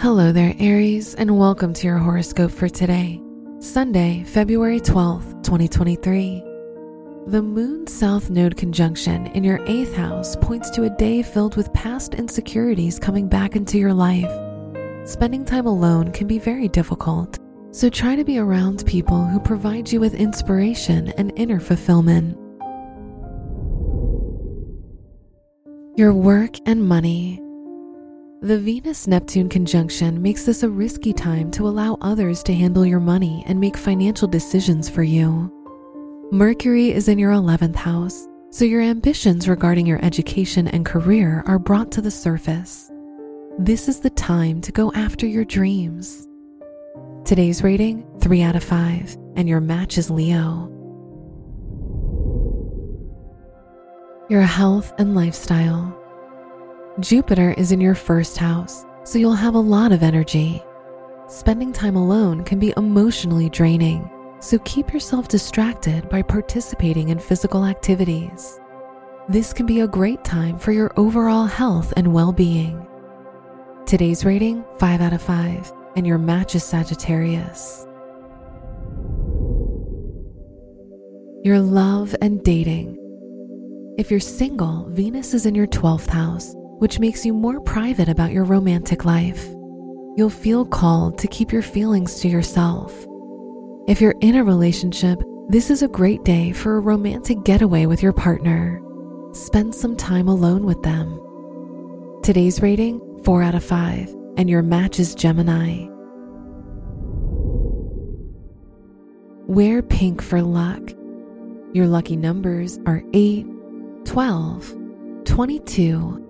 Hello there, Aries, and welcome to your horoscope for today, Sunday, February 12th, 2023. The Moon South Node conjunction in your eighth house points to a day filled with past insecurities coming back into your life. Spending time alone can be very difficult, so try to be around people who provide you with inspiration and inner fulfillment. Your work and money. The Venus Neptune conjunction makes this a risky time to allow others to handle your money and make financial decisions for you. Mercury is in your 11th house, so your ambitions regarding your education and career are brought to the surface. This is the time to go after your dreams. Today's rating 3 out of 5, and your match is Leo. Your health and lifestyle. Jupiter is in your first house, so you'll have a lot of energy. Spending time alone can be emotionally draining, so keep yourself distracted by participating in physical activities. This can be a great time for your overall health and well being. Today's rating 5 out of 5, and your match is Sagittarius. Your love and dating. If you're single, Venus is in your 12th house which makes you more private about your romantic life. You'll feel called to keep your feelings to yourself. If you're in a relationship, this is a great day for a romantic getaway with your partner. Spend some time alone with them. Today's rating 4 out of 5, and your match is Gemini. Wear pink for luck. Your lucky numbers are 8, 12, 22,